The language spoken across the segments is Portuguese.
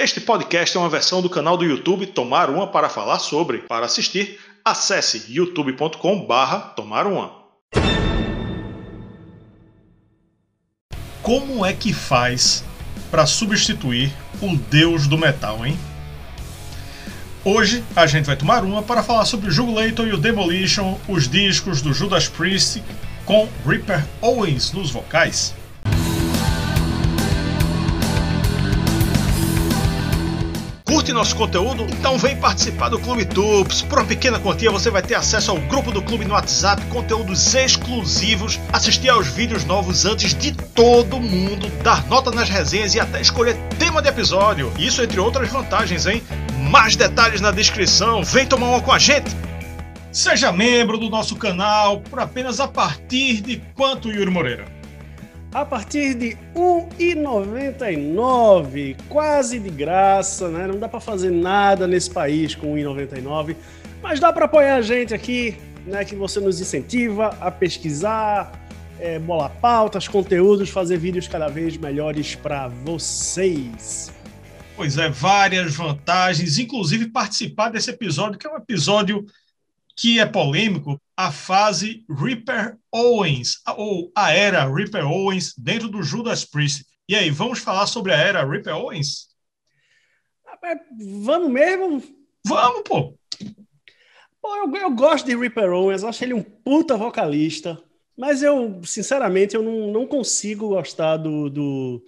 Este podcast é uma versão do canal do YouTube Tomar Uma para falar sobre. Para assistir, acesse youtube.com/barra Tomar Uma. Como é que faz para substituir o deus do metal, hein? Hoje a gente vai tomar uma para falar sobre o Jugulator e o Demolition, os discos do Judas Priest com Ripper Owens nos vocais. Curte nosso conteúdo? Então vem participar do Clube Tups. Por uma pequena quantia você vai ter acesso ao grupo do clube no WhatsApp, conteúdos exclusivos, assistir aos vídeos novos antes de todo mundo, dar nota nas resenhas e até escolher tema de episódio. Isso entre outras vantagens, hein? Mais detalhes na descrição. Vem tomar uma com a gente. Seja membro do nosso canal por apenas a partir de quanto, Yuri Moreira? A partir de R$ 1,99, quase de graça, né? Não dá para fazer nada nesse país com R$ 1,99, mas dá para apoiar a gente aqui, né? Que você nos incentiva a pesquisar, é, bolar pautas, conteúdos, fazer vídeos cada vez melhores para vocês. Pois é, várias vantagens, inclusive participar desse episódio, que é um episódio que é polêmico, a fase Ripper Owens, ou a era Ripper Owens dentro do Judas Priest. E aí, vamos falar sobre a era Ripper Owens? Vamos mesmo? Vamos, pô! Pô, eu, eu gosto de Ripper Owens, acho ele um puta vocalista, mas eu, sinceramente, eu não, não consigo gostar do, do,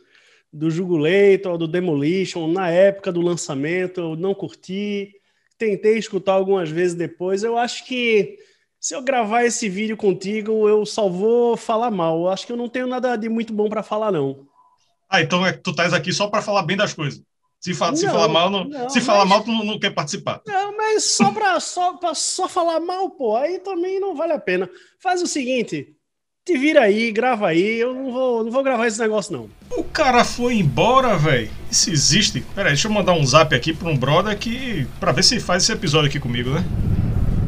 do Jugulator, do Demolition, na época do lançamento, eu não curti, tentei escutar algumas vezes depois, eu acho que se eu gravar esse vídeo contigo, eu só vou falar mal. Eu acho que eu não tenho nada de muito bom para falar, não. Ah, então é que tu estás aqui só para falar bem das coisas. Se, fala, não, se falar mal, não, não, se falar mal, tu não, não, quer participar. Não, mas só para só, pra só falar mal, pô, aí também não vale a pena. Faz o seguinte, te vira aí, grava aí. Eu não vou, não vou gravar esse negócio, não. O cara foi embora, velho. Isso existe. Peraí, deixa eu mandar um zap aqui para um brother que. para ver se faz esse episódio aqui comigo, né?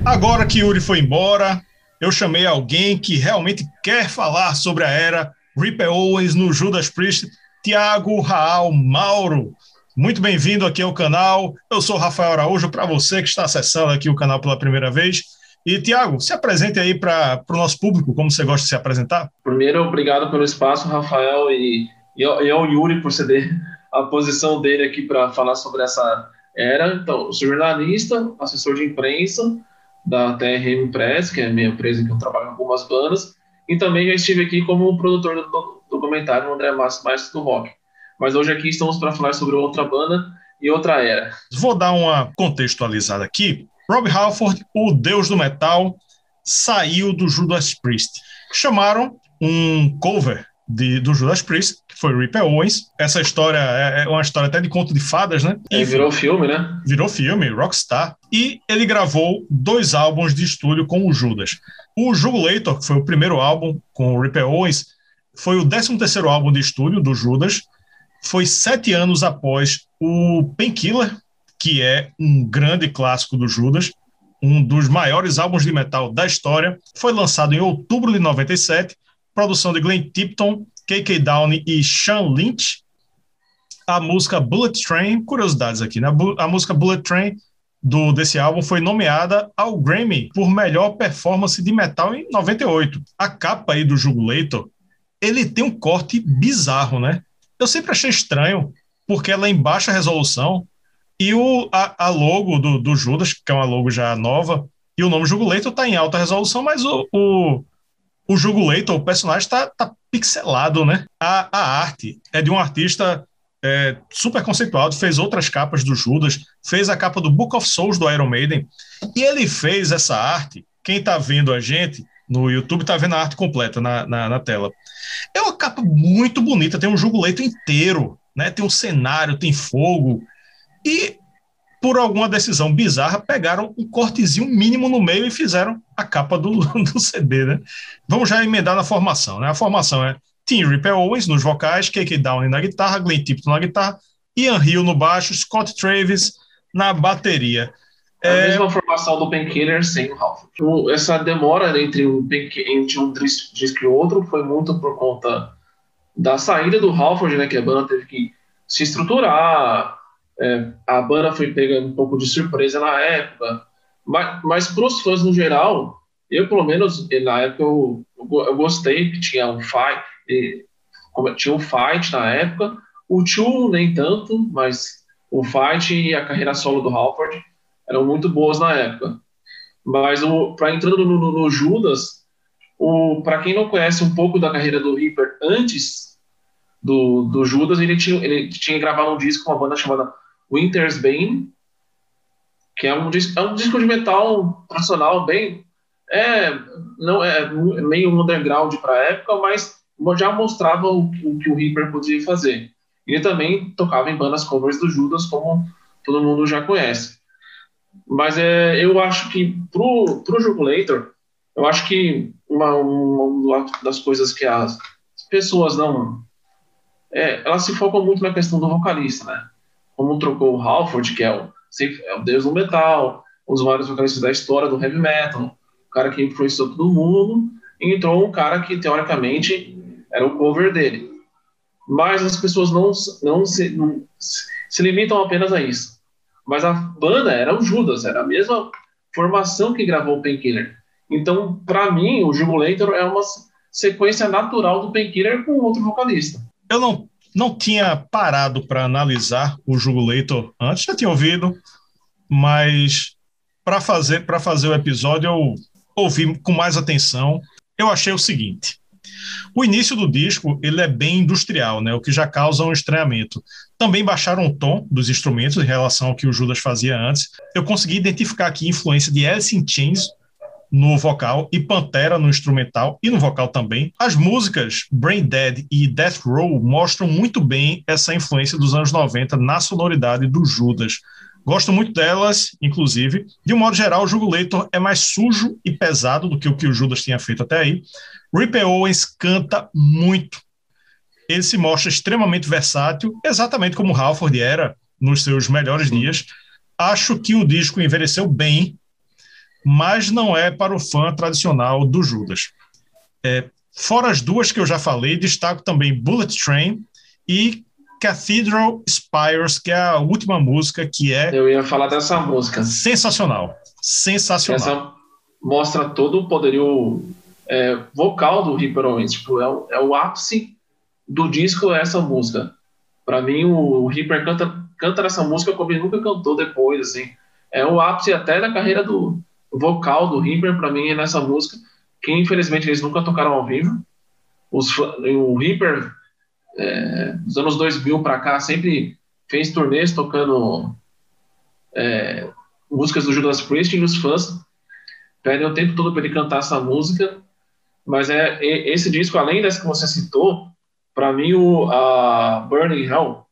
Agora que Yuri foi embora, eu chamei alguém que realmente quer falar sobre a era Ripper Owens no Judas Priest, Tiago Raal Mauro. Muito bem-vindo aqui ao canal. Eu sou Rafael Araújo, para você que está acessando aqui o canal pela primeira vez. E, Tiago, se apresente aí para o nosso público, como você gosta de se apresentar. Primeiro, obrigado pelo espaço, Rafael, e, e, e ao Yuri por ceder a posição dele aqui para falar sobre essa era. Então, eu sou jornalista, assessor de imprensa, da TRM Press, que é a minha empresa que eu trabalho em algumas bandas, e também já estive aqui como produtor do documentário André Márcio mais do Rock. Mas hoje aqui estamos para falar sobre outra banda e outra era. Vou dar uma contextualizada aqui. Rob Halford, o deus do metal, saiu do Judas Priest. Chamaram um cover de, do Judas Priest, que foi Ripper Owens. Essa história é, é, uma história até de conto de fadas, né? E é, virou filme, né? Virou filme, Rockstar. E ele gravou dois álbuns de estúdio com o Judas. O Jugulator, que foi o primeiro álbum com o Ripper Owens, foi o 13 terceiro álbum de estúdio do Judas. Foi sete anos após o Painkiller, que é um grande clássico do Judas, um dos maiores álbuns de metal da história. Foi lançado em outubro de 97 produção de Glenn Tipton, K.K. Downey e Sean Lynch. A música Bullet Train, curiosidades aqui, né? A música Bullet Train do, desse álbum foi nomeada ao Grammy por melhor performance de metal em 98. A capa aí do Jugulator, ele tem um corte bizarro, né? Eu sempre achei estranho, porque ela é em baixa resolução e o, a, a logo do, do, Judas, que é uma logo já nova, e o nome Jugulator está em alta resolução, mas o, o, o Jugulator, o personagem está tá pixelado, né? A, a arte é de um artista é, super conceituado, fez outras capas do Judas, fez a capa do Book of Souls do Iron Maiden, e ele fez essa arte. Quem está vendo a gente no YouTube está vendo a arte completa na, na, na, tela. É uma capa muito bonita, tem um Jugulator inteiro, né? Tem um cenário, tem fogo. E por alguma decisão bizarra, pegaram um cortezinho mínimo no meio e fizeram a capa do, do CD, né? Vamos já emendar na formação, né? A formação é Tim Ripper Owens nos vocais, K.K. Downey na guitarra, Glenn Tipton na guitarra, Ian Hill no baixo, Scott Travis na bateria. É a é... mesma formação do Painkiller sem o Ralph. Essa demora entre um, entre um disco e outro foi muito por conta da saída do Halford, né, que a banda teve que se estruturar, é, a banda foi pegando um pouco de surpresa na época, mas, mas para os fãs no geral, eu pelo menos na época eu, eu gostei que tinha um fight, tinha um fight na época, o Chu nem tanto, mas o fight e a carreira solo do Halford eram muito boas na época. Mas para entrando no, no, no Judas, para quem não conhece um pouco da carreira do Reaper antes do, do Judas, ele tinha, ele tinha gravado um disco com uma banda chamada Winter's Bane, que é um disco, é um disco de metal tradicional, bem. É, não é meio underground para a época, mas já mostrava o, o, que o Reaper podia fazer. Ele também tocava em bandas covers do Judas, como todo mundo já conhece. Mas é, eu acho que pro, pro Jugulator, eu acho que uma, uma das coisas que as pessoas não. É, elas se focam muito na questão do vocalista, né? Como trocou o Halford, que é o, é o deus do metal, um dos maiores vocalistas da história do heavy metal, o cara que influenciou todo mundo, e entrou um cara que, teoricamente, era o cover dele. Mas as pessoas não, não, se, não se limitam apenas a isso. Mas a banda era o Judas, era a mesma formação que gravou o Painkiller. Então, para mim, o Jugulator é uma sequência natural do Painkiller com outro vocalista. Eu não, não tinha parado para analisar o Jugulator antes, já tinha ouvido, mas para fazer, fazer o episódio eu ouvi com mais atenção. Eu achei o seguinte: o início do disco ele é bem industrial, né, o que já causa um estranhamento. Também baixaram o tom dos instrumentos em relação ao que o Judas fazia antes. Eu consegui identificar aqui influência de Alice in Chains no vocal e Pantera no instrumental e no vocal também. As músicas Brain Dead e Death Row mostram muito bem essa influência dos anos 90 na sonoridade do Judas. Gosto muito delas, inclusive. De um modo geral, o Jugulator é mais sujo e pesado do que o que o Judas tinha feito até aí. Ripper Owens canta muito. Ele se mostra extremamente versátil, exatamente como Halford era nos seus melhores dias. Acho que o disco envelheceu bem mas não é para o fã tradicional do Judas. É, fora as duas que eu já falei, destaco também Bullet Train e Cathedral Spires, que é a última música que é. Eu ia falar dessa música. Sensacional. Sensacional. Essa mostra todo o poderio é, vocal do Ripper Owens. Tipo, é, o, é o ápice do disco essa música. Para mim, o Ripper canta, canta nessa música como ele nunca cantou depois. Assim. É o ápice até da carreira do, vocal do Ripper, para mim, é nessa música, que infelizmente eles nunca tocaram ao vivo. Os, o Ripper, é, dos anos 2000 para cá, sempre fez turnês tocando é, músicas do Judas Priest e os fãs pedem o tempo todo para ele cantar essa música. Mas é, esse disco, além dessa que você citou, para mim o a Burning Hell,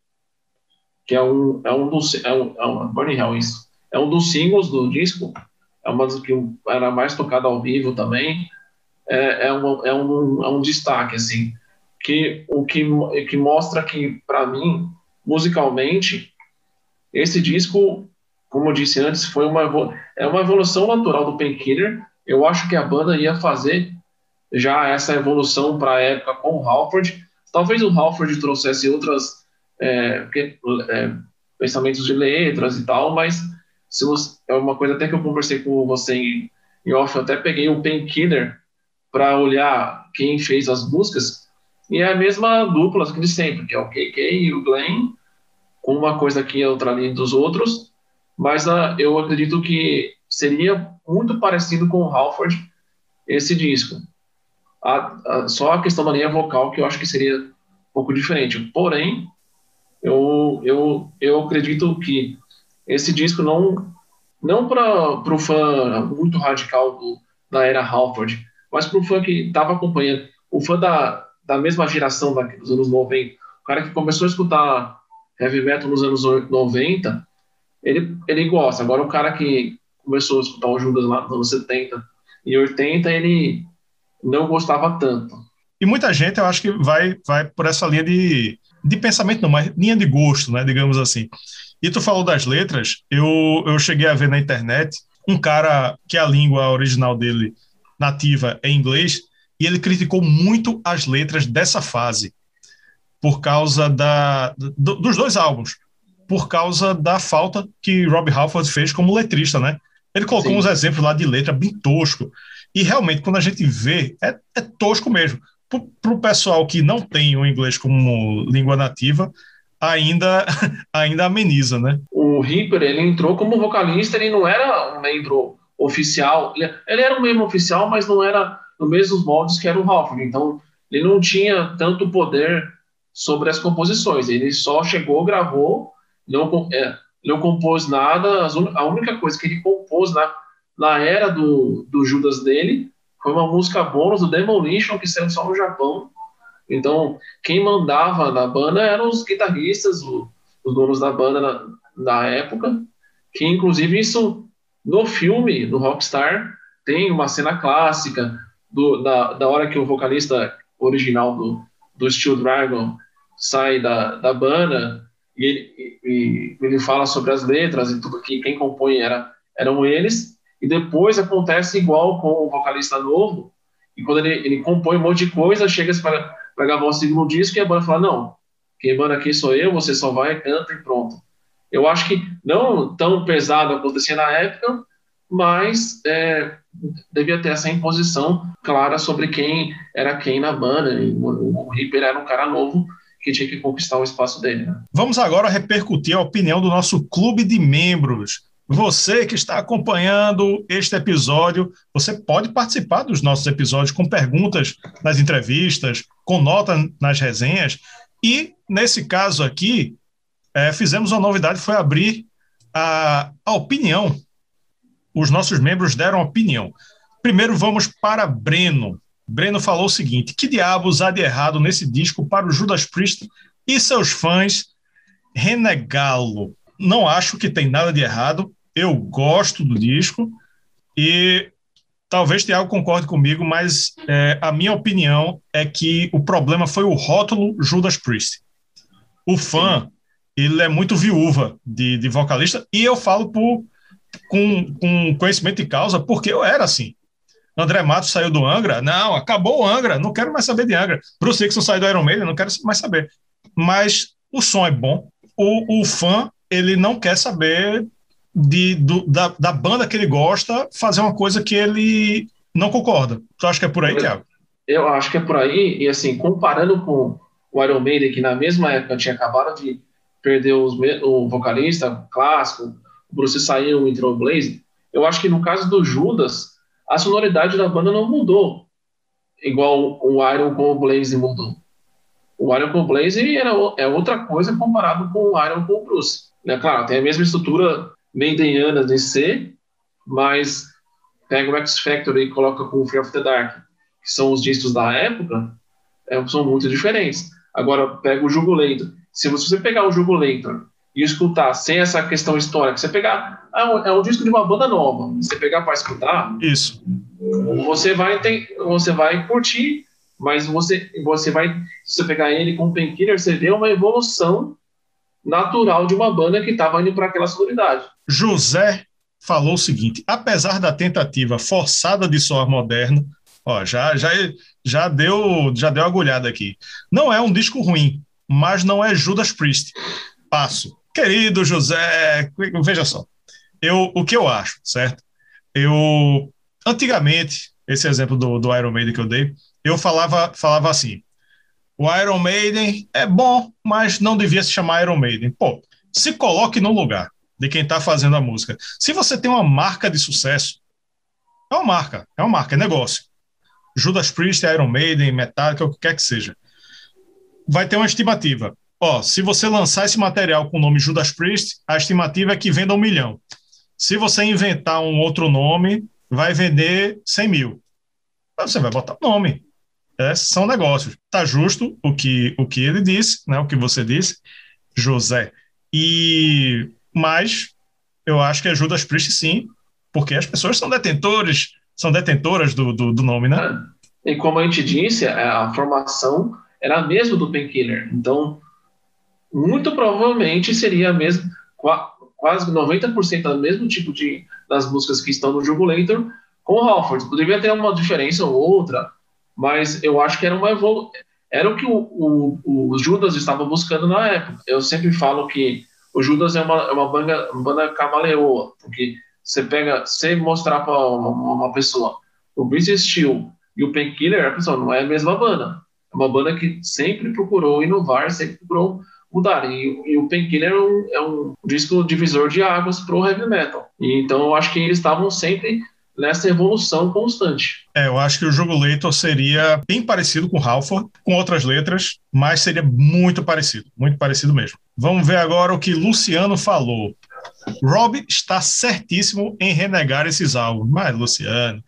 que é um é um dos é um, é um Burning Hell isso, é um dos singles do disco é uma das que era mais tocada ao vivo também, é, é, um, é, um, é um destaque, assim, que o que, que mostra que, para mim, musicalmente, esse disco, como eu disse antes, foi uma, é uma evolução natural do Painkiller, eu acho que a banda ia fazer já essa evolução para a época com o Halford, talvez o Halford trouxesse outras é, é, pensamentos de letras e tal, mas se você, é uma coisa até que eu conversei com você em, em off, eu até peguei o Painkiller para olhar quem fez as músicas, e é a mesma dupla de sempre, que é o KK e o Glenn, com uma coisa aqui e outra ali dos outros, mas uh, eu acredito que seria muito parecido com o Halford esse disco. A, a, só a questão da linha vocal que eu acho que seria um pouco diferente. Porém, eu, eu, eu acredito que esse disco não não para o fã muito radical do, da era Halford, mas para o fã que estava acompanhando, o fã da, da mesma geração da, dos anos 90, o cara que começou a escutar heavy metal nos anos 90, ele, ele gosta. Agora, o cara que começou a escutar o Judas lá nos anos 70 e 80, ele não gostava tanto. E muita gente, eu acho que vai, vai por essa linha de, de pensamento, não, mas linha de gosto, né, digamos assim. E tu falou das letras, eu, eu cheguei a ver na internet um cara que a língua original dele nativa é inglês, e ele criticou muito as letras dessa fase, por causa da, do, dos dois álbuns. por causa da falta que Rob Halford fez como letrista, né? Ele colocou Sim. uns exemplos lá de letra bem tosco. E realmente, quando a gente vê, é, é tosco mesmo. Para o pessoal que não tem o inglês como língua nativa, ainda, ainda ameniza, né? O Ripper, ele entrou como vocalista, ele não era um membro oficial. Ele, era um membro oficial, mas não era no mesmos moldes que era o Halford. Então, ele não tinha tanto poder sobre as composições. Ele só chegou, gravou, não, é, não compôs nada. A única coisa que ele compôs na, na era do, do Judas dele foi uma música bônus do Demolition que saiu só no Japão. Então, quem mandava na banda eram os guitarristas, o, os donos da banda na, na época, que inclusive isso no filme, no Rockstar, tem uma cena clássica do, da, da hora que o vocalista original do, do Steel Dragon sai da, da banda e ele, e, ele fala sobre as letras e tudo que quem compõe era, eram eles, e depois acontece igual com o vocalista novo, e quando ele, ele compõe um monte de coisa, chega para gravar o segundo disco e a banda fala, não, quem manda aqui sou eu, você só vai, canta e pronto. Eu acho que não tão pesado acontecia na época, mas é, devia ter essa imposição clara sobre quem era quem na banda. E o, o Ripper era um cara novo que tinha que conquistar o espaço dele. Né? Vamos agora repercutir a opinião do nosso clube de membros. Você que está acompanhando este episódio, você pode participar dos nossos episódios com perguntas nas entrevistas, com nota nas resenhas. E, nesse caso aqui, é, fizemos uma novidade, foi abrir a, a opinião. Os nossos membros deram opinião. Primeiro vamos para Breno. Breno falou o seguinte: que diabos há de errado nesse disco para o Judas Priest e seus fãs renegá-lo? Não acho que tem nada de errado. Eu gosto do disco e talvez Tiago concorde comigo, mas é, a minha opinião é que o problema foi o rótulo Judas Priest. O fã, ele é muito viúva de, de vocalista e eu falo por, com, com conhecimento de causa porque eu era assim. André Matos saiu do Angra, não, acabou o Angra, não quero mais saber de Angra. Bruce Dixon saiu do Iron Maiden, não quero mais saber. Mas o som é bom, o, o fã, ele não quer saber de, do, da, da banda que ele gosta fazer uma coisa que ele não concorda. Tu acha que é por aí, Tiago? Eu acho que é por aí, e assim, comparando com o Iron Maiden, que na mesma época tinha acabado de perder os, o vocalista clássico, o Bruce saiu e entrou o Blaze, eu acho que no caso do Judas, a sonoridade da banda não mudou, igual o Iron com o Blaze mudou. O Iron com o Blaze era, é outra coisa comparado com o Iron com o Bruce. É claro, tem a mesma estrutura meideniana de ser, mas pega o X Factor e coloca com o Fear of the Dark, que são os discos da época, é, são muito diferentes. Agora, pega o Jugulator. Se você pegar o Jugulator e escutar sem essa questão histórica, você pegar. É um, é um disco de uma banda nova, você pegar para escutar. Isso. Você vai, ter, você vai curtir, mas você, você vai. Se você pegar ele com o Painkiller, você vê uma evolução natural de uma banda que estava indo para aquela sonoridade. José falou o seguinte: apesar da tentativa forçada de soar moderno, ó, já, já, já deu já deu agulhada aqui. Não é um disco ruim, mas não é Judas Priest. Passo. Querido José, veja só, eu, o que eu acho, certo? Eu, antigamente, esse exemplo do, do Iron Maiden que eu dei, eu falava, falava assim, o Iron Maiden é bom, mas não devia se chamar Iron Maiden. Pô, se coloque no lugar de quem está fazendo a música. Se você tem uma marca de sucesso, é uma marca, é uma marca, é negócio. Judas Priest, Iron Maiden, Metallica, o que quer que seja. Vai ter uma estimativa. Ó, se você lançar esse material com o nome Judas Priest, a estimativa é que venda um milhão. Se você inventar um outro nome, vai vender 100 mil. Você vai botar o nome. É, são negócios. Tá justo o que, o que ele disse, né, o que você disse, José. E mas eu acho que é Judas Priest sim, porque as pessoas são detentores, são detentoras do, do, do nome, né? E como a gente disse, a formação era a mesma do Painkiller. Então, muito provavelmente seria a mesma, quase 90% do mesmo tipo de das músicas que estão no Jugulator com o Halford. Poderia ter uma diferença ou outra, mas eu acho que era uma era o que o, o, o Judas estava buscando na época. Eu sempre falo que o Judas é uma, é uma banda, banda camaleoa, porque você pega, você mostrar para uma, uma, pessoa o Bruce Steel e o Painkiller, a pessoa não é a mesma banda. É uma banda que sempre procurou inovar, sempre procurou mudar. E, e o Painkiller é, um, é um disco divisor de águas pro heavy metal. E, então eu acho que eles estavam sempre nessa evolução constante. É, eu acho que o jogo Leitor seria bem parecido com Halford, com outras letras, mas seria muito parecido, muito parecido mesmo. Vamos ver agora o que Luciano falou. Rob está certíssimo em renegar esses álbuns. Mas, Luciano,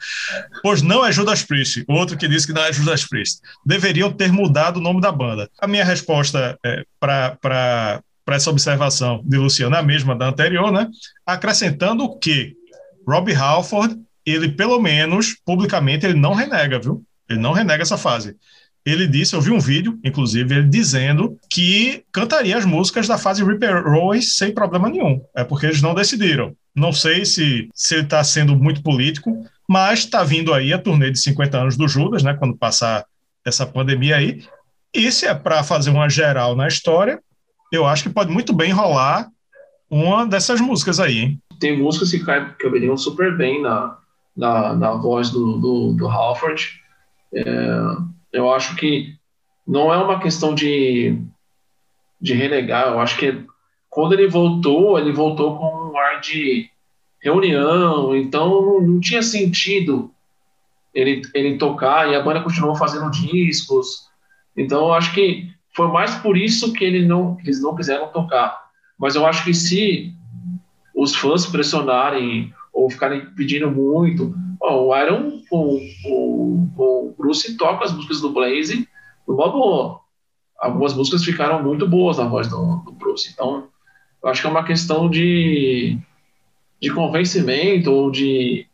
pois não é Judas Priest, outro que disse que não é Judas Priest. Deveriam ter mudado o nome da banda. A minha resposta é, para essa observação de Luciano é a mesma da anterior, né? Acrescentando que Rob Halford ele pelo menos publicamente ele não renega, viu? Ele não renega essa fase. Ele disse, eu vi um vídeo, inclusive, ele dizendo que cantaria as músicas da fase Reaper Owens sem problema nenhum. É porque eles não decidiram. Não sei se, se ele está sendo muito político, mas está vindo aí a turnê de 50 anos do Judas, né? Quando passar essa pandemia aí. E se é para fazer uma geral na história, eu acho que pode muito bem rolar uma dessas músicas aí, hein? Tem músicas que caberiam super bem na, da, da voz do, do, do Halford. É, eu acho que não é uma questão de, de renegar, eu acho que quando ele voltou, ele voltou com um ar de reunião, então não, não tinha sentido ele, ele tocar e a banda continuou fazendo discos. Então eu acho que foi mais por isso que ele não, eles não quiseram tocar. Mas eu acho que se os fãs pressionarem ou ficarem pedindo muito. Bom, o Iron, o, o Bruce toca as músicas do Blaze numa boa. Algumas músicas ficaram muito boas na voz do, do Bruce. Então, eu acho que é uma questão de, de convencimento ou de,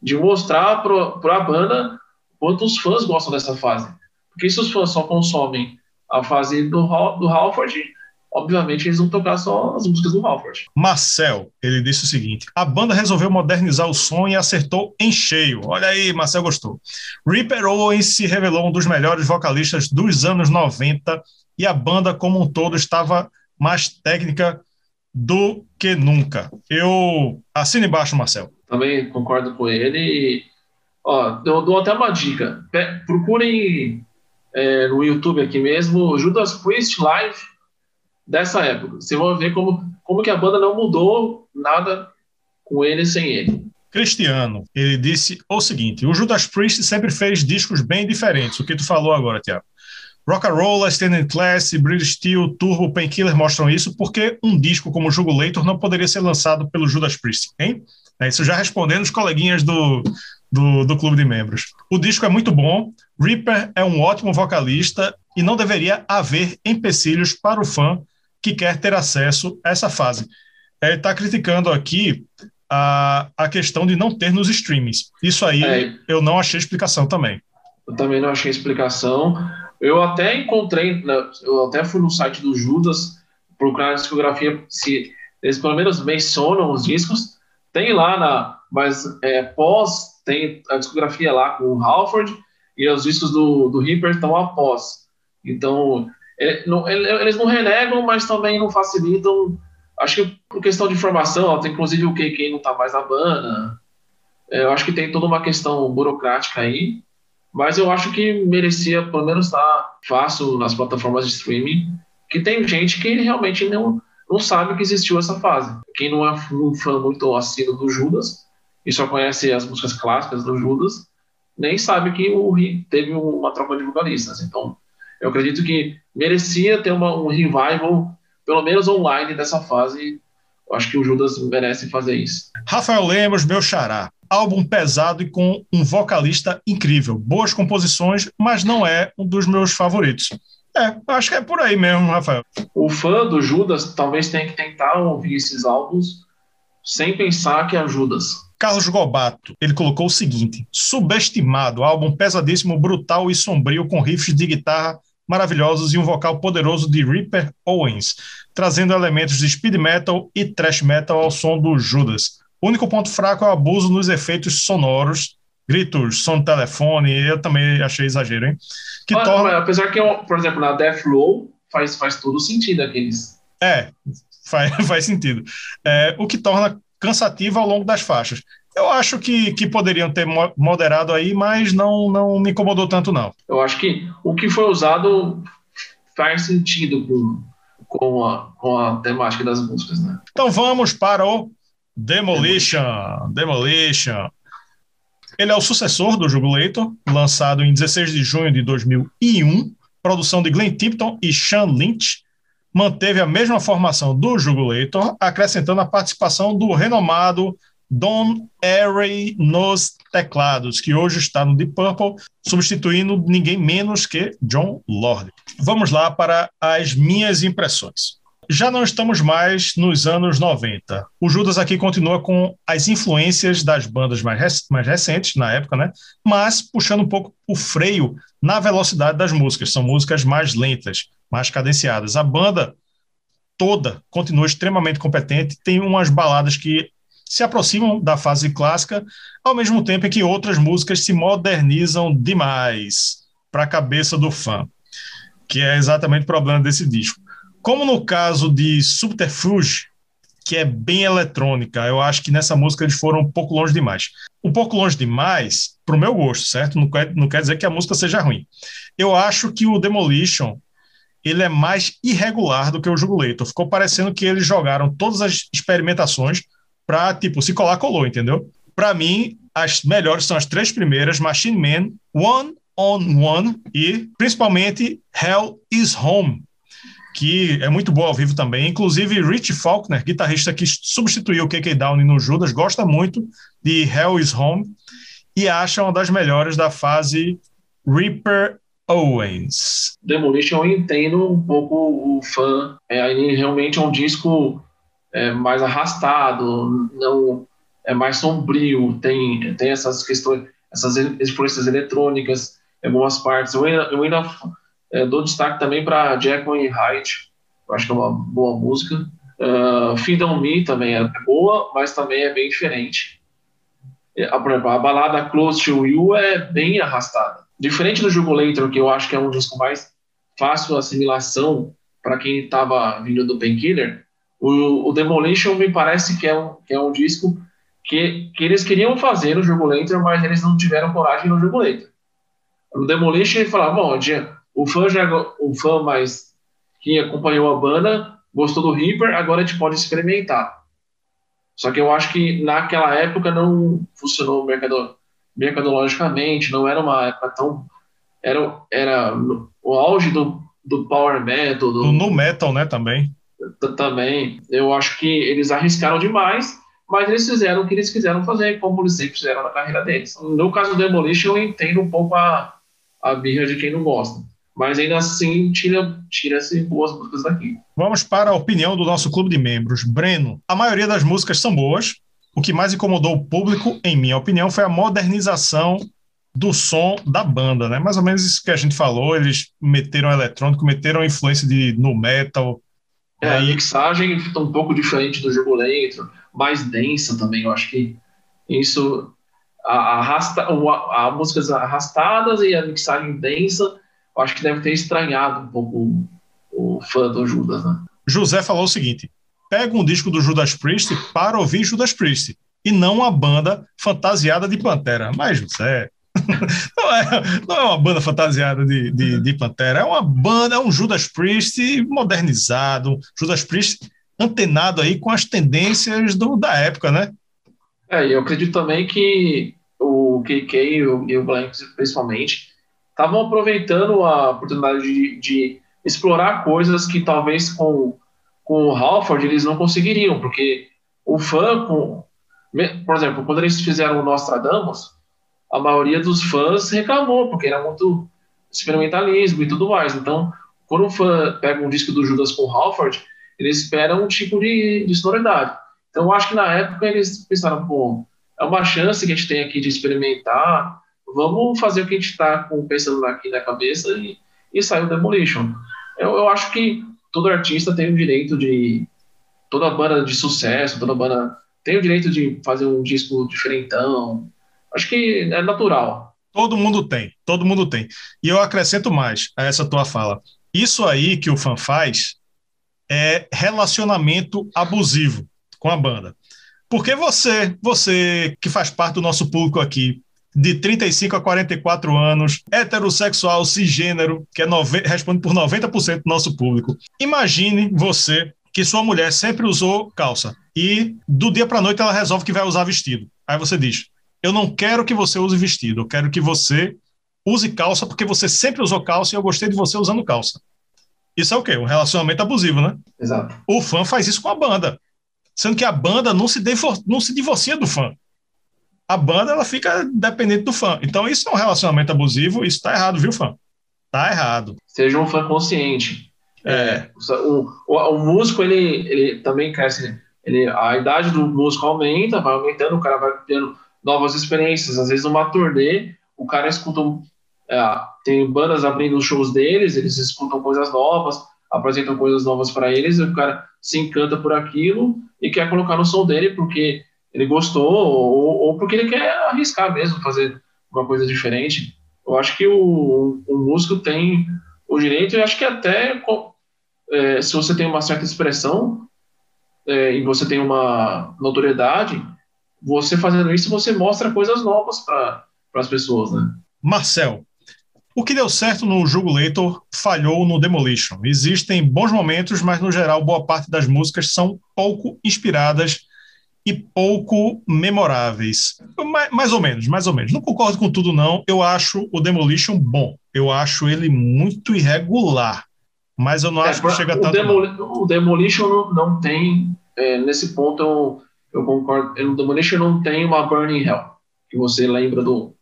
de mostrar para a banda quanto os fãs gostam dessa fase. Porque se os fãs só consomem a fase do, do Halford, obviamente eles vão tocar só as músicas do Halford. Marcel, ele disse o seguinte: a banda resolveu modernizar o som e acertou em cheio. Olha aí, Marcel gostou. Ripper Owens se revelou um dos melhores vocalistas dos anos 90 e a banda como um todo estava mais técnica do que nunca. Eu assino embaixo, Marcel. Também concordo com ele. Ó, eu dou até uma dica. Procurem é, no YouTube aqui mesmo Judas Priest Live dessa época. Você vai ver como, como que a banda não mudou nada com ele sem ele. Cristiano, ele disse o seguinte: o Judas Priest sempre fez discos bem diferentes, o que tu falou agora, Tiago. Rock and Roll, Standing Class, British Steel, Turbo, Painkiller mostram isso, porque um disco como Jugulator não poderia ser lançado pelo Judas Priest, hein? É isso já respondendo os coleguinhas do, do, do clube de membros. O disco é muito bom, Reaper é um ótimo vocalista e não deveria haver empecilhos para o fã que quer ter acesso a essa fase. Ele está criticando aqui a, a questão de não ter nos streamings. Isso aí é. eu não achei explicação também. Eu também não achei explicação. Eu até encontrei, né, eu até fui no site do Judas procurar a discografia, se eles pelo menos mencionam os discos. Tem lá na, mas é, pós, tem a discografia lá com o Halford e os discos do, do Reaper estão após. Então, eles não renegam, mas também não facilitam. Acho que por questão de informação, tem inclusive o que quem não está mais na banda. É, eu acho que tem toda uma questão burocrática aí, mas eu acho que merecia pelo menos estar tá fácil nas plataformas de streaming, que tem gente que realmente não, não sabe que existiu essa fase. Quem não é um fã muito assíduo do Judas e só conhece as músicas clássicas do Judas, nem sabe que o teve uma troca de vocalistas. Então, eu acredito que merecia ter uma, um revival, pelo menos online, dessa fase. Eu acho que o Judas merece fazer isso. Rafael Lemos, meu xará. Álbum pesado e com um vocalista incrível. Boas composições, mas não é um dos meus favoritos. É, acho que é por aí mesmo, Rafael. O fã do Judas talvez tenha que tentar ouvir esses álbuns sem pensar que é Judas. Carlos Gobato, ele colocou o seguinte: subestimado, álbum pesadíssimo, brutal e sombrio, com riffs de guitarra maravilhosos e um vocal poderoso de Ripper Owens, trazendo elementos de speed metal e thrash metal ao som do Judas. O único ponto fraco é o abuso nos efeitos sonoros, gritos, som de telefone, eu também achei exagero, hein? Que torna... Apesar que, por exemplo, na Death Row faz, faz todo sentido aqueles. É, Faz, faz sentido. É, o que torna cansativo ao longo das faixas. Eu acho que, que poderiam ter moderado aí, mas não, não me incomodou tanto, não. Eu acho que o que foi usado faz sentido com, com, a, com a temática das músicas, né? Então vamos para o Demolition. Demolition. Ele é o sucessor do Jugulator, lançado em 16 de junho de 2001, produção de Glenn Tipton e Sean Lynch, manteve a mesma formação do Jugulator, acrescentando a participação do renomado Don Airey nos teclados, que hoje está no Deep Purple, substituindo ninguém menos que John Lord. Vamos lá para as minhas impressões. Já não estamos mais nos anos 90. O Judas aqui continua com as influências das bandas mais, rec mais recentes, na época, né? Mas puxando um pouco o freio na velocidade das músicas. São músicas mais lentas, mais cadenciadas. A banda toda continua extremamente competente, tem umas baladas que se aproximam da fase clássica, ao mesmo tempo em que outras músicas se modernizam demais para a cabeça do fã, que é exatamente o problema desse disco. Como no caso de Subterfuge, que é bem eletrônica, eu acho que nessa música eles foram um pouco longe demais. Um pouco longe demais, para o meu gosto, certo? Não quer, não quer dizer que a música seja ruim. Eu acho que o Demolition ele é mais irregular do que o Jugulator. Ficou parecendo que eles jogaram todas as experimentações para, tipo, se colar, colou, entendeu? Para mim, as melhores são as três primeiras: Machine Man, One on One e, principalmente, Hell is Home, que é muito boa ao vivo também. Inclusive, Rich Faulkner, guitarrista que substituiu o KK Down no Judas, gosta muito de Hell is Home e acha uma das melhores da fase Reaper Owens. Demolition eu entendo um pouco o fã. É, aí realmente é um disco é, mais arrastado, não é mais sombrio, tem, tem essas questões, essas influências eletrônicas em algumas partes. Eu ainda, eu ainda é, dou destaque também para and Hyde, acho que é uma boa música. Uh, Feed on Me também é boa, mas também é bem diferente. É, por exemplo, a balada Close to You é bem arrastada. Diferente do Jugulator, que eu acho que é um disco mais fácil assimilação para quem estava vindo do Painkiller, o, o, Demolition me parece que é um, que é um disco que, que eles queriam fazer no Jugulator, mas eles não tiveram coragem no Jugulator. No Demolition ele falava, bom, o fã já o fã mais que acompanhou a banda gostou do Reaper, agora a gente pode experimentar. Só que eu acho que naquela época não funcionou mercado, mercadologicamente, não era uma época tão. Era, era o auge do, do power metal. Do, no metal, né, também. Também. Eu acho que eles arriscaram demais, mas eles fizeram o que eles quiseram fazer, como eles sempre fizeram na carreira deles. No caso do Demolition, eu entendo um pouco a, a birra de quem não gosta mas ainda assim tira, tira-se boas músicas daqui. Vamos para a opinião do nosso clube de membros. Breno, a maioria das músicas são boas, o que mais incomodou o público, em minha opinião, foi a modernização do som da banda, né? Mais ou menos isso que a gente falou, eles meteram eletrônico, meteram influência de no metal. É, a mixagem fica um pouco diferente do jogo lento, mais densa também, eu acho que isso arrasta a, a músicas arrastadas e a mixagem densa, eu acho que deve ter estranhado um pouco o, o fã do Judas, né? José falou o seguinte: pega um disco do Judas Priest para ouvir Judas Priest e não uma banda fantasiada de Pantera. Mas, José, não é, não é uma banda fantasiada de, de, de, Pantera, é uma banda, é um Judas Priest modernizado, Judas Priest antenado aí com as tendências do, da época, né? É, eu acredito também que o KK e o, e o Blanks, principalmente, estavam aproveitando a oportunidade de, de explorar coisas que talvez com com o Halford eles não conseguiriam, porque o fã, com, por exemplo, quando eles fizeram o Nostradamus, a maioria dos fãs reclamou, porque era muito experimentalismo e tudo mais. Então, quando o fã pega um disco do Judas com Halford, eles esperam um tipo de, de sonoridade. Então, eu acho que na época eles pensaram, pô, é uma chance que a gente tem aqui de experimentar, vamos fazer o que a gente está pensando aqui na cabeça e, e sair o Demolition. Eu, eu acho que todo artista tem o direito de. Toda banda de sucesso, toda banda tem o direito de fazer um disco diferentão. Acho que é natural. Todo mundo tem, todo mundo tem. E eu acrescento mais a essa tua fala. Isso aí que o fã faz é relacionamento abusivo com a banda. Porque você, você que faz parte do nosso público aqui, de 35 a 44 anos, heterossexual, cisgênero, que é nove... responde por 90% do nosso público. Imagine você que sua mulher sempre usou calça e do dia para noite ela resolve que vai usar vestido. Aí você diz: "Eu não quero que você use vestido, eu quero que você use calça porque você sempre usou calça e eu gostei de você usando calça". Isso é o quê? Um relacionamento abusivo, né? Exato. O fã faz isso com a banda. Sendo que a banda não se, não se divorcia do fã a banda ela fica dependente do fã. Então isso é um relacionamento abusivo, isso tá errado, viu, fã? Tá errado. Seja um fã consciente. É. é o, o, o, músico, ele, ele também cresce. Ele, a idade do músico aumenta, vai aumentando, o cara vai tendo novas experiências. Às vezes, numa turnê, o cara escuta. É, tem bandas abrindo os shows deles, eles escutam coisas novas, apresentam coisas novas para eles, e o cara se encanta por aquilo e quer colocar no som dele, porque ele gostou ou, ou, porque ele quer arriscar mesmo, fazer uma coisa diferente. Eu acho que o, o músico tem o direito, e acho que até é, se você tem uma certa expressão é, e você tem uma notoriedade, você fazendo isso, você mostra coisas novas para as pessoas, né? Marcel, o que deu certo no Jugulator falhou no Demolition. Existem bons momentos, mas no geral boa parte das músicas são pouco inspiradas e pouco memoráveis. Mais, mais, ou menos, mais ou menos. Não concordo com tudo, não. Eu acho o Demolition bom. Eu acho ele muito irregular. Mas eu não é, acho que chega o tanto. O Demolition não, não tem. É, nesse ponto eu, concordo. O Demolition não tem uma Burning Hell, que você lembra do.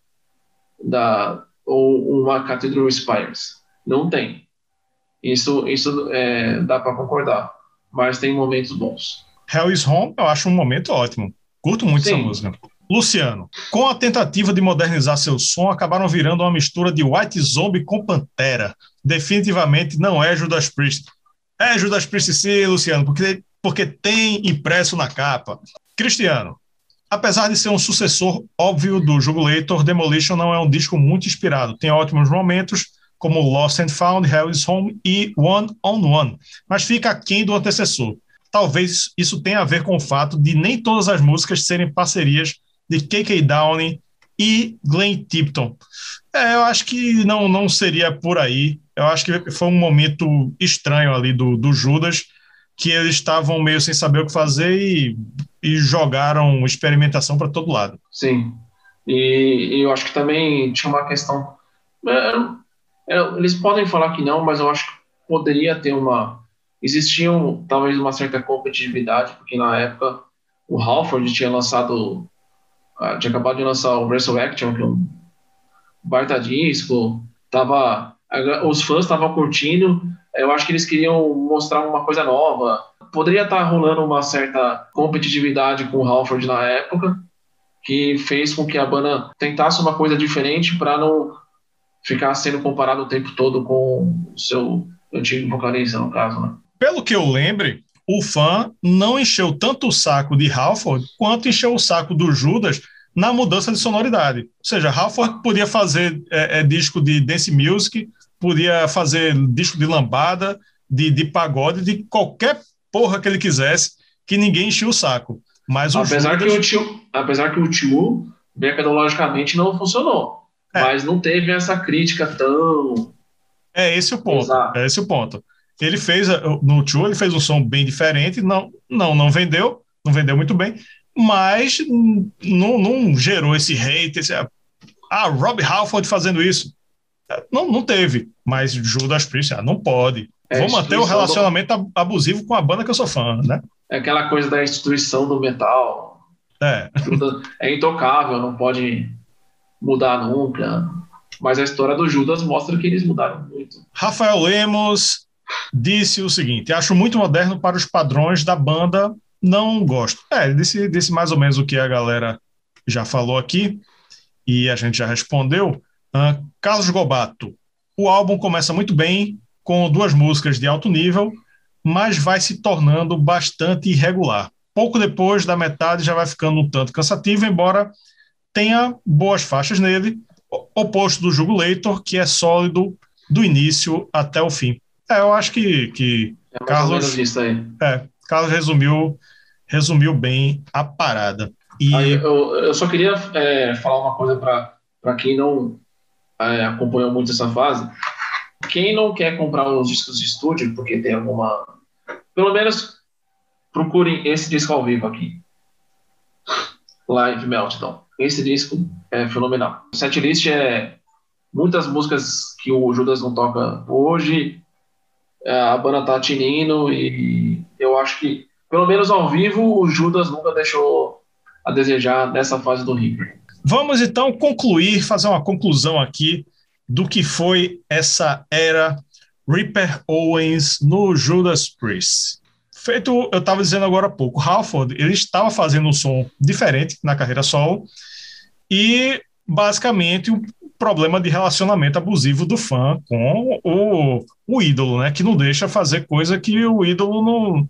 Da, ou uma Cathedral Spires. Não tem. Isso, isso é, dá para concordar. Mas tem momentos bons. Hell is Home, eu acho um momento ótimo. Curto muito Sim. essa música. Luciano, com a tentativa de modernizar seu som, acabaram virando uma mistura de White Zombie com Pantera. Definitivamente não é Judas Priest. É Judas Priest sim, Luciano, porque, porque tem impresso na capa. Cristiano, apesar de ser um sucessor óbvio do Jugulator, Demolition não é um disco muito inspirado. Tem ótimos momentos, como Lost and Found, Hell is Home e One on One, mas fica aquém do antecessor talvez isso tenha a ver com o fato de nem todas as músicas serem parcerias de KK Downing e Glenn Tipton. É, eu acho que não, não seria por aí. Eu acho que foi um momento estranho ali do, do Judas, que eles estavam meio sem saber o que fazer e, e jogaram experimentação para todo lado. Sim. E, e, eu acho que também tinha uma questão. É, é, eles podem falar que não, mas eu acho que poderia ter uma existiam talvez uma certa competitividade, porque na época o Halford tinha lançado, ah, tinha acabado de lançar o Wrestle Action, que é um baita disco, tava, os fãs estavam curtindo, eu acho que eles queriam mostrar uma coisa nova. Poderia estar tá rolando uma certa competitividade com o Halford na época, que fez com que a banda tentasse uma coisa diferente para não ficar sendo comparado o tempo todo com o seu antigo vocalista, no caso, né? pelo que eu lembre, o fã não encheu tanto o saco de Halford quanto encheu o saco do Judas na mudança de sonoridade. Ou seja, Halford podia fazer é, é, disco de dance music, podia fazer disco de lambada, de, de pagode, de qualquer porra que ele quisesse, que ninguém encheu o saco. Mas apesar, Judas... que o tio, apesar que o tio, metodologicamente, não funcionou. É. Mas não teve essa crítica tão. É esse o ponto. Exato. É esse o ponto. Ele fez no Tio, ele fez um som bem diferente, não, não, não vendeu, não vendeu muito bem, mas não, não gerou esse hate, esse, ah, Rob Halford fazendo isso. Não, não teve, mas Judas Priest, ah, não pode. É Vou manter o relacionamento do... abusivo com a banda que eu sou fã, né? É aquela coisa da instituição do metal. É. É intocável, não pode mudar nunca. Mas a história do Judas mostra que eles mudaram muito. Rafael Lemos, disse o seguinte: acho muito moderno para os padrões da banda, não gosto. É, ele disse, disse mais ou menos o que a galera já falou aqui e a gente já respondeu. Uh, Carlos Gobato, o álbum começa muito bem, com duas músicas de alto nível, mas vai se tornando bastante irregular. Pouco depois da metade já vai ficando um tanto cansativo, embora tenha boas faixas nele, oposto do Leitor, que é sólido do início até o fim. É, eu acho que, que É Carlos. É, Carlos resumiu, resumiu bem a parada. E... Aí, eu, eu só queria é, falar uma coisa para quem não é, acompanhou muito essa fase. Quem não quer comprar os discos de estúdio, porque tem alguma. Pelo menos procurem esse disco ao vivo aqui. Live Meltdown. Esse disco é fenomenal. O setlist é muitas músicas que o Judas não toca hoje. É, a banda tá tinindo e eu acho que, pelo menos ao vivo, o Judas nunca deixou a desejar nessa fase do Reaper. Vamos então concluir, fazer uma conclusão aqui do que foi essa era Reaper Owens no Judas Priest. Feito, eu estava dizendo agora há pouco, Halford, ele estava fazendo um som diferente na carreira solo e basicamente um problema de relacionamento abusivo do fã com o, o ídolo, né, que não deixa fazer coisa que o ídolo não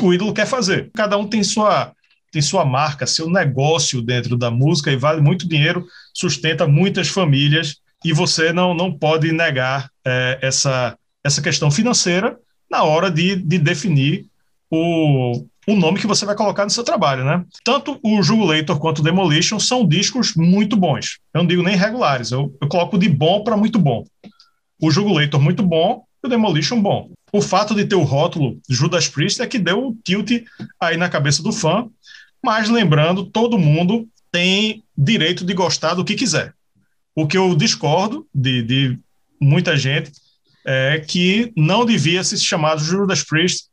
o ídolo quer fazer. Cada um tem sua tem sua marca, seu negócio dentro da música e vale muito dinheiro, sustenta muitas famílias e você não, não pode negar é, essa, essa questão financeira na hora de, de definir o, o nome que você vai colocar no seu trabalho, né? Tanto o Jugulator quanto o Demolition são discos muito bons. Eu não digo nem regulares, eu, eu coloco de bom para muito bom. O Jugulator muito bom e o Demolition bom. O fato de ter o rótulo Judas Priest é que deu um tilt aí na cabeça do fã, mas lembrando, todo mundo tem direito de gostar do que quiser. O que eu discordo de, de muita gente é que não devia se chamar Judas Priest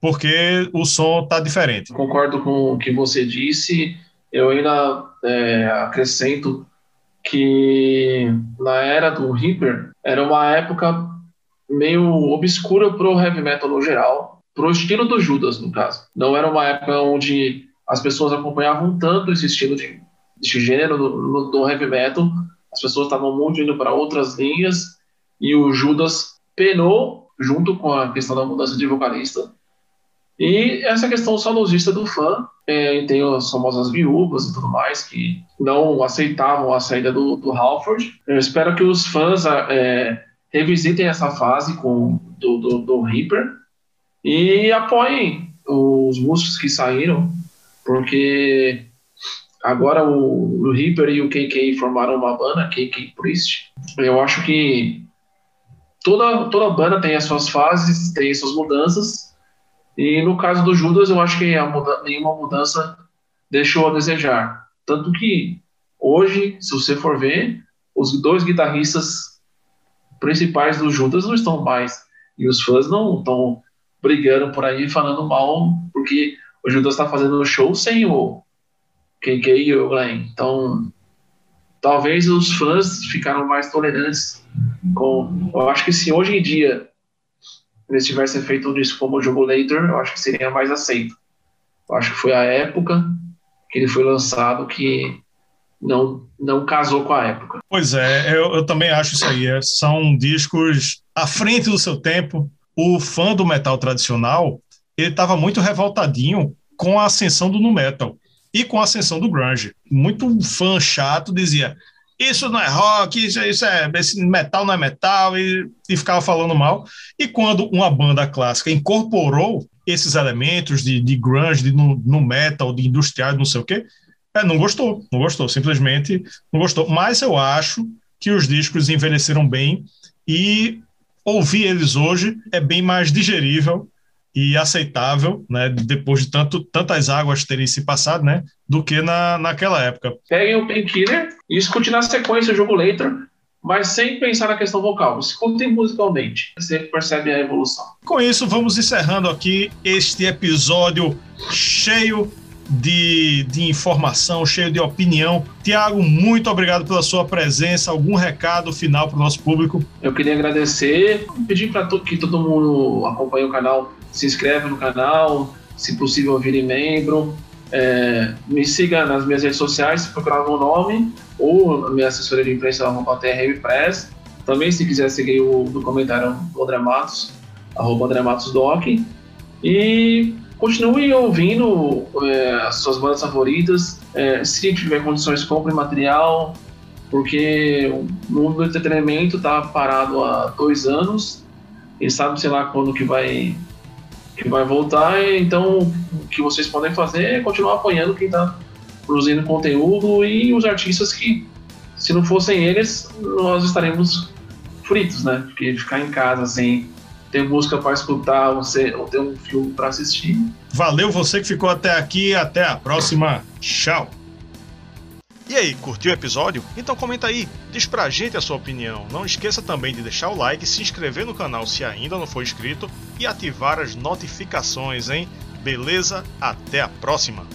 porque o som está diferente. Concordo com o que você disse. Eu ainda é, acrescento que na era do Reaper era uma época meio obscura para o heavy metal no geral, para o estilo do Judas, no caso. Não era uma época onde as pessoas acompanhavam tanto esse estilo de, gênero do, do heavy metal, as pessoas estavam muito indo para outras linhas e o Judas penou junto com a questão da mudança de vocalista. E essa questão saudosista do fã, é, tem as famosas viúvas e tudo mais que não aceitavam a saída do, do Halford. Eu espero que os fãs é, revisitem essa fase com, do, do, do Reaper e apoiem os músicos que saíram porque agora o, o Reaper e o KK formaram uma banda, KK Priest. Eu acho que toda, toda banda tem as suas fases, tem as suas mudanças, e no caso do Judas, eu acho que muda, nenhuma mudança deixou a desejar. Tanto que hoje, se você for ver, os dois guitarristas principais do Judas não estão mais. E os fãs não estão brigando por aí falando mal, porque o Judas está fazendo show sem o o Glenn. Então, talvez os fãs ficaram mais tolerantes com. Eu acho que se hoje em dia eles tivessem feito um disco como o Jogo Later, eu acho que seria mais aceito. Eu acho que foi a época que ele foi lançado que não, não casou com a época. Pois é, eu, eu também acho isso aí. É, são discos à frente do seu tempo. O fã do metal tradicional ele estava muito revoltadinho com a ascensão do nu metal e com a ascensão do grunge. Muito fã chato dizia: isso não é rock, isso, isso é esse metal não é metal e, e ficava falando mal. E quando uma banda clássica incorporou esses elementos de, de grunge, de no metal, de industrial, não sei o quê, é, não gostou, não gostou, simplesmente não gostou. Mas eu acho que os discos envelheceram bem e ouvir eles hoje é bem mais digerível e aceitável, né, depois de tanto, tantas águas terem se passado, né, do que na, naquela época. Peguem o Painkiller e escute na sequência o jogo Later, mas sem pensar na questão vocal. Escutem musicalmente, você percebe a evolução. Com isso, vamos encerrando aqui este episódio cheio de, de informação, cheio de opinião. Tiago, muito obrigado pela sua presença. Algum recado final para o nosso público? Eu queria agradecer, pedir para que todo mundo acompanhe o canal, se inscreve no canal, se possível vire membro. É, me siga nas minhas redes sociais, se procurar meu nome, ou a minha assessoria de imprensa, arroba TRM Press. Também, se quiser seguir o do comentário André Matos, arroba André Matos Doc. E continue ouvindo é, as suas bandas favoritas. É, se tiver condições, compre material, porque o mundo do entretenimento está parado há dois anos. E sabe, sei lá, quando que vai que vai voltar. Então, o que vocês podem fazer é continuar apoiando quem está produzindo conteúdo e os artistas que, se não fossem eles, nós estaremos fritos, né? Porque ficar em casa sem ter música para escutar ou, ou ter um filme para assistir. Valeu você que ficou até aqui. Até a próxima. Tchau. E aí, curtiu o episódio? Então comenta aí, diz pra gente a sua opinião. Não esqueça também de deixar o like, se inscrever no canal se ainda não for inscrito e ativar as notificações, hein? Beleza? Até a próxima!